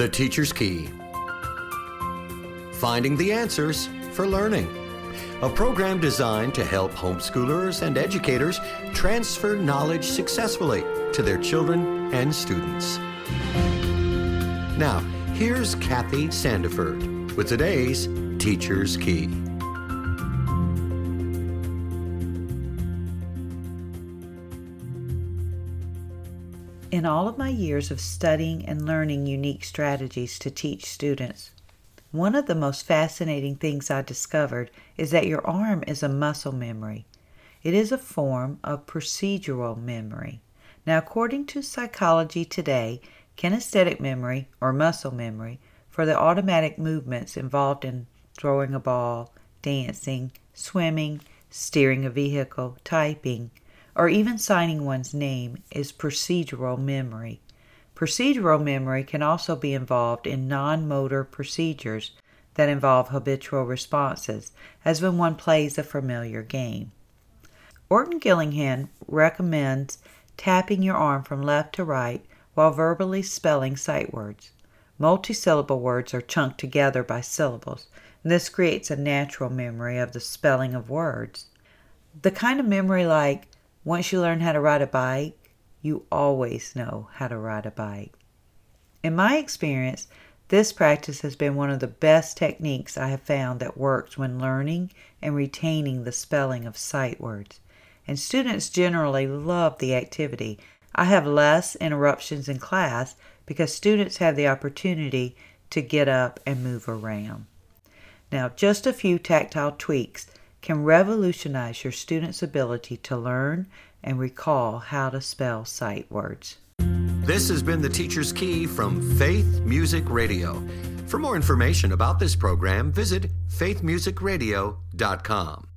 The Teacher's Key Finding the Answers for Learning. A program designed to help homeschoolers and educators transfer knowledge successfully to their children and students. Now, here's Kathy Sandiford with today's Teacher's Key. In all of my years of studying and learning unique strategies to teach students, one of the most fascinating things I discovered is that your arm is a muscle memory. It is a form of procedural memory. Now, according to Psychology Today, kinesthetic memory or muscle memory for the automatic movements involved in throwing a ball, dancing, swimming, steering a vehicle, typing, or even signing one's name is procedural memory. Procedural memory can also be involved in non motor procedures that involve habitual responses, as when one plays a familiar game. Orton Gillingham recommends tapping your arm from left to right while verbally spelling sight words. Multisyllable words are chunked together by syllables, and this creates a natural memory of the spelling of words. The kind of memory like once you learn how to ride a bike, you always know how to ride a bike. In my experience, this practice has been one of the best techniques I have found that works when learning and retaining the spelling of sight words. And students generally love the activity. I have less interruptions in class because students have the opportunity to get up and move around. Now, just a few tactile tweaks can revolutionize your students' ability to learn and recall how to spell sight words. This has been the Teacher's Key from Faith Music Radio. For more information about this program, visit faithmusicradio.com.